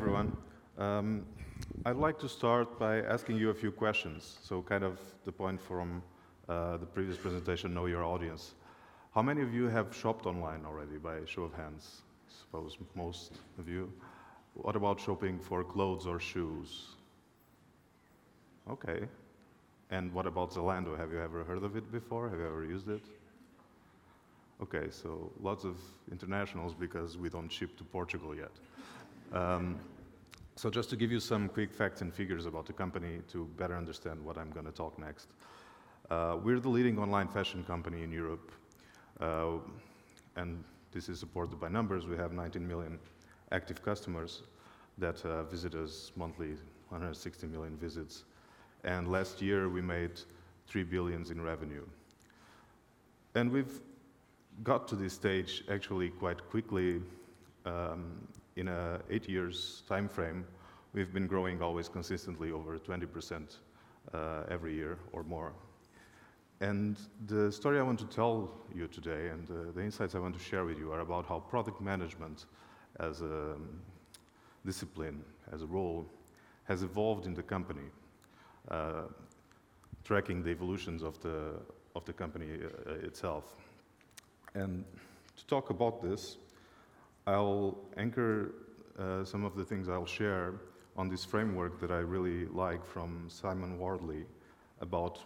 everyone. Um, I'd like to start by asking you a few questions. So, kind of the point from uh, the previous presentation know your audience. How many of you have shopped online already, by show of hands? I suppose most of you. What about shopping for clothes or shoes? Okay. And what about Zalando? Have you ever heard of it before? Have you ever used it? Okay, so lots of internationals because we don't ship to Portugal yet. Um, so just to give you some quick facts and figures about the company to better understand what I'm going to talk next. Uh, we're the leading online fashion company in Europe, uh, and this is supported by numbers. We have 19 million active customers that uh, visit us monthly, 160 million visits. And last year we made 3 billions in revenue. And we've got to this stage actually quite quickly. Um, in a eight years time frame, we've been growing always consistently over 20% uh, every year or more. And the story I want to tell you today and uh, the insights I want to share with you are about how product management as a discipline, as a role, has evolved in the company, uh, tracking the evolutions of the, of the company uh, itself. And to talk about this, I'll anchor uh, some of the things I'll share on this framework that I really like from Simon Wardley about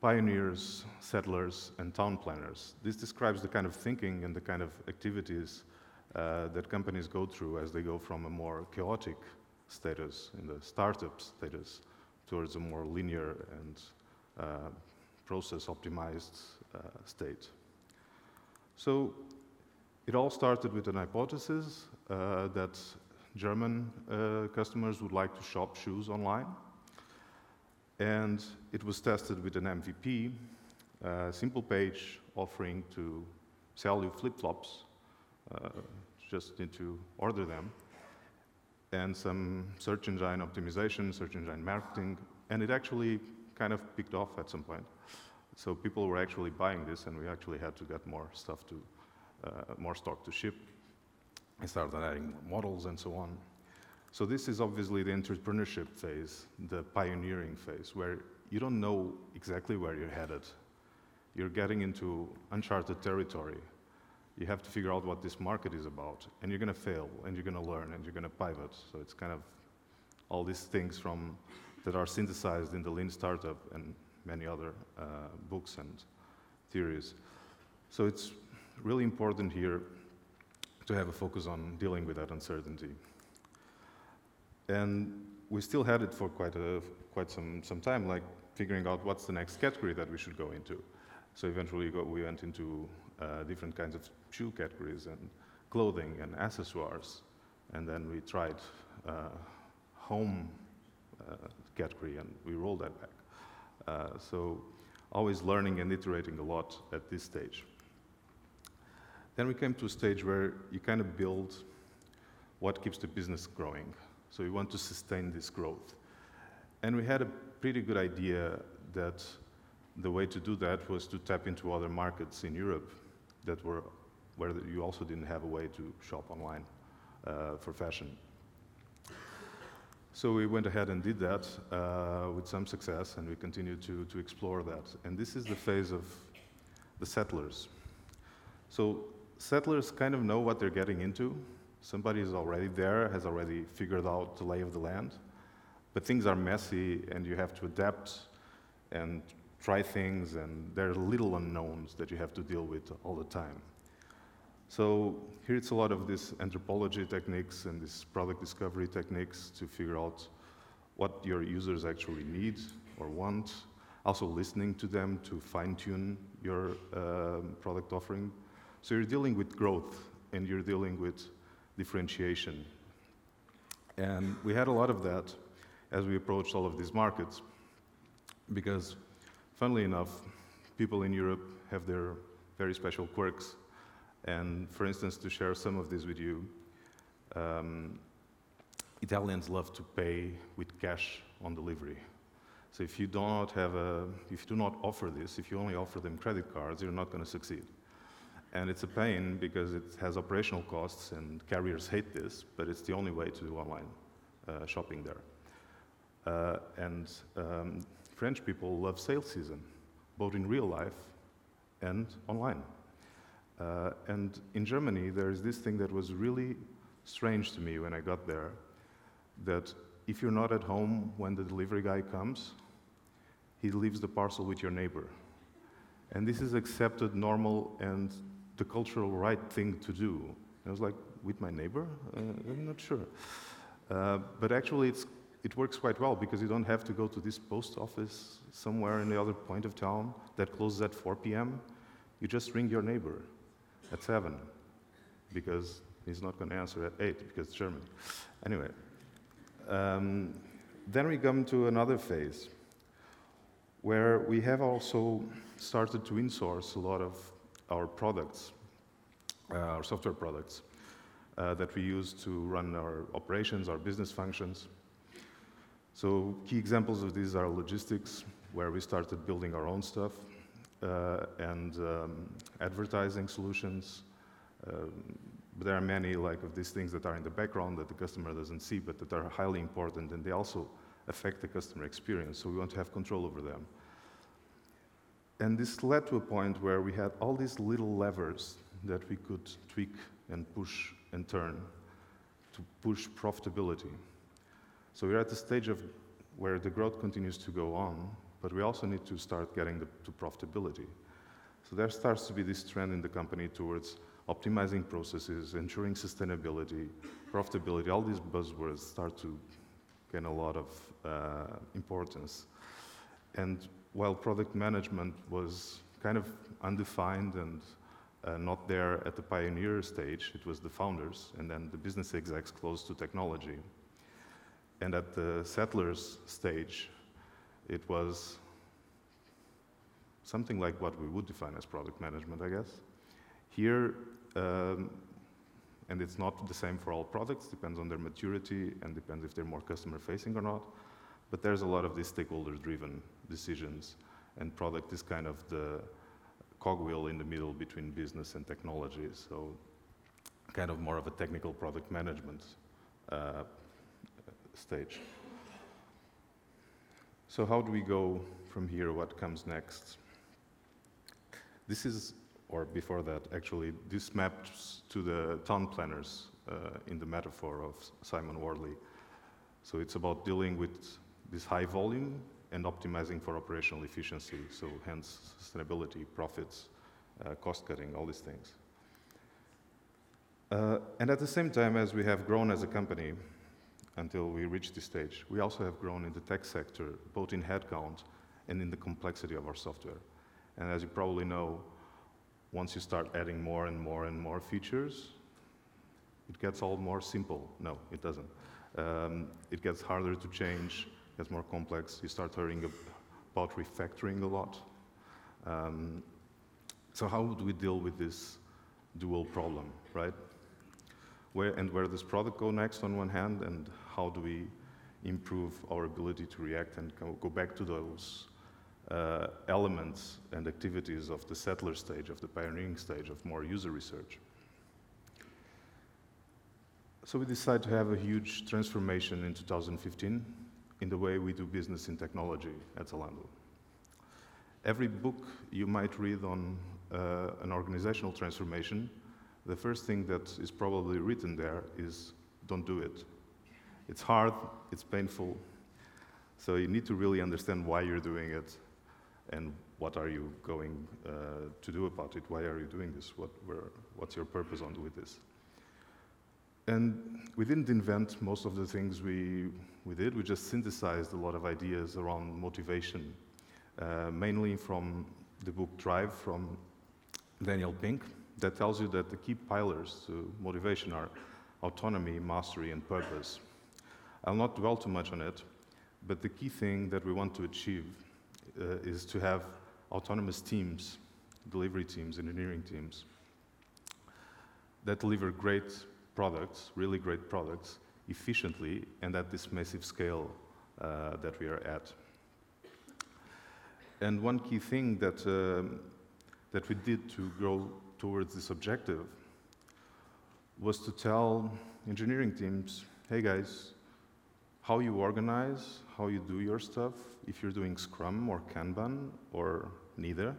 pioneers, settlers, and town planners. This describes the kind of thinking and the kind of activities uh, that companies go through as they go from a more chaotic status in the startup status towards a more linear and uh, process optimized uh, state. So it all started with an hypothesis uh, that German uh, customers would like to shop shoes online. And it was tested with an MVP, a simple page offering to sell you flip flops. Uh, just need to order them. And some search engine optimization, search engine marketing. And it actually kind of picked off at some point. So people were actually buying this, and we actually had to get more stuff to, more stock to ship. I started adding models and so on. So this is obviously the entrepreneurship phase, the pioneering phase, where you don't know exactly where you're headed. You're getting into uncharted territory. You have to figure out what this market is about, and you're going to fail, and you're going to learn, and you're going to pivot. So it's kind of all these things from that are synthesized in the Lean Startup and many other uh, books and theories. So it's really important here to have a focus on dealing with that uncertainty. And we still had it for quite, a, quite some, some time, like figuring out what's the next category that we should go into. So eventually we went into uh, different kinds of shoe categories and clothing and accessories. And then we tried uh, home uh, category and we rolled that back. Uh, so always learning and iterating a lot at this stage. Then we came to a stage where you kind of build what keeps the business growing. So we want to sustain this growth. And we had a pretty good idea that the way to do that was to tap into other markets in Europe that were where you also didn't have a way to shop online uh, for fashion. So we went ahead and did that uh, with some success, and we continue to, to explore that. And this is the phase of the settlers. So settlers kind of know what they're getting into. Somebody is already there, has already figured out the lay of the land. But things are messy, and you have to adapt and try things, and there are little unknowns that you have to deal with all the time. So here it's a lot of these anthropology techniques and these product discovery techniques to figure out what your users actually need or want. Also listening to them to fine-tune your uh, product offering. So you're dealing with growth and you're dealing with differentiation. And we had a lot of that as we approached all of these markets because, funnily enough, people in Europe have their very special quirks and for instance, to share some of this with you, um, Italians love to pay with cash on delivery. So if you do not have a, if you do not offer this, if you only offer them credit cards, you're not going to succeed. And it's a pain because it has operational costs and carriers hate this, but it's the only way to do online uh, shopping there. Uh, and um, French people love sales season, both in real life and online. Uh, and in Germany, there is this thing that was really strange to me when I got there that if you're not at home when the delivery guy comes, he leaves the parcel with your neighbor. And this is accepted, normal, and the cultural right thing to do. And I was like, with my neighbor? Uh, I'm not sure. Uh, but actually, it works quite well because you don't have to go to this post office somewhere in the other point of town that closes at 4 p.m. You just ring your neighbor at 7 because he's not going to answer at 8 because it's German. Anyway, um, then we come to another phase where we have also started to insource a lot of our products, uh, our software products, uh, that we use to run our operations, our business functions. So key examples of these are logistics, where we started building our own stuff, uh, and um, advertising solutions. Um, but there are many like of these things that are in the background that the customer doesn't see, but that are highly important, and they also affect the customer experience. So we want to have control over them. And this led to a point where we had all these little levers that we could tweak and push and turn to push profitability. So we're at the stage of where the growth continues to go on, but we also need to start getting the, to profitability. So there starts to be this trend in the company towards optimizing processes, ensuring sustainability, profitability. All these buzzwords start to gain a lot of uh, importance. And while product management was kind of undefined and uh, not there at the pioneer stage, it was the founders and then the business execs close to technology. And at the settlers stage, it was something like what we would define as product management, I guess. Here, um, and it's not the same for all products, depends on their maturity and depends if they're more customer facing or not. But there's a lot of these stakeholder driven decisions, and product is kind of the cogwheel in the middle between business and technology. So, kind of more of a technical product management uh, stage. So, how do we go from here? What comes next? This is, or before that, actually, this maps to the town planners uh, in the metaphor of Simon Wardley. So, it's about dealing with this high volume and optimizing for operational efficiency, so hence sustainability, profits, uh, cost cutting, all these things. Uh, and at the same time, as we have grown as a company until we reach this stage, we also have grown in the tech sector, both in headcount and in the complexity of our software. And as you probably know, once you start adding more and more and more features, it gets all more simple. No, it doesn't. Um, it gets harder to change, gets more complex. You start hearing about refactoring a lot. Um, so how would we deal with this dual problem, right? Where and where does product go next on one hand, and how do we improve our ability to react and go back to those uh, elements and activities of the settler stage, of the pioneering stage, of more user research? So we decided to have a huge transformation in 2015 in the way we do business in technology at Zalando. Every book you might read on uh, an organizational transformation, the first thing that is probably written there is don't do it. It's hard, it's painful, so you need to really understand why you're doing it and what are you going uh, to do about it? Why are you doing this? What, where, what's your purpose on with this? And we didn't invent most of the things we, we did. We just synthesized a lot of ideas around motivation, uh, mainly from the book Drive from Daniel Pink, that tells you that the key pillars to motivation are autonomy, mastery, and purpose. I'll not dwell too much on it, but the key thing that we want to achieve uh, is to have autonomous teams, delivery teams, engineering teams, that deliver great products, really great products, efficiently and at this massive scale uh, that we are at. And one key thing that, um, that we did to grow towards this objective was to tell engineering teams, hey guys, how you organize, how you do your stuff, if you're doing Scrum or Kanban or neither,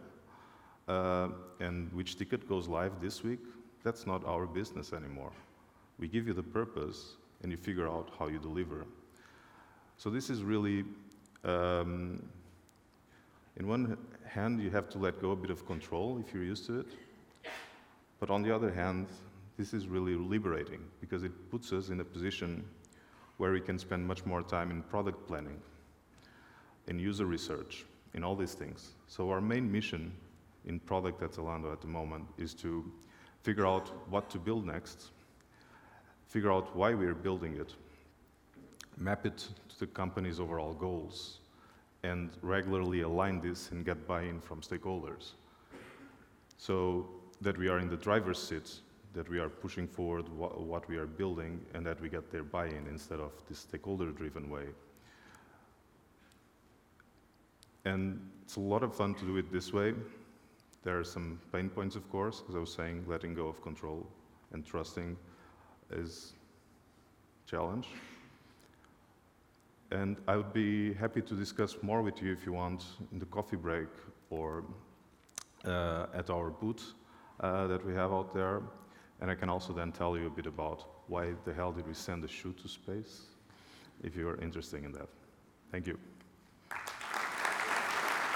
uh, and which ticket goes live this week, that's not our business anymore. We give you the purpose and you figure out how you deliver. So this is really, um, in one hand, you have to let go a bit of control if you're used to it. But on the other hand, this is really liberating because it puts us in a position where we can spend much more time in product planning, in user research, in all these things. So our main mission in product at Zalando at the moment is to figure out what to build next, figure out why we're building it, map it to the company's overall goals, and regularly align this and get buy-in from stakeholders. So that we are in the driver's seat, that we are pushing forward wh what we are building, and that we get their buy-in instead of this stakeholder-driven way. And it's a lot of fun to do it this way. There are some pain points, of course, as I was saying, letting go of control and trusting is challenge. And I would be happy to discuss more with you if you want in the coffee break or uh, at our booth uh, that we have out there. And I can also then tell you a bit about why the hell did we send a shoe to space, if you are interested in that. Thank you.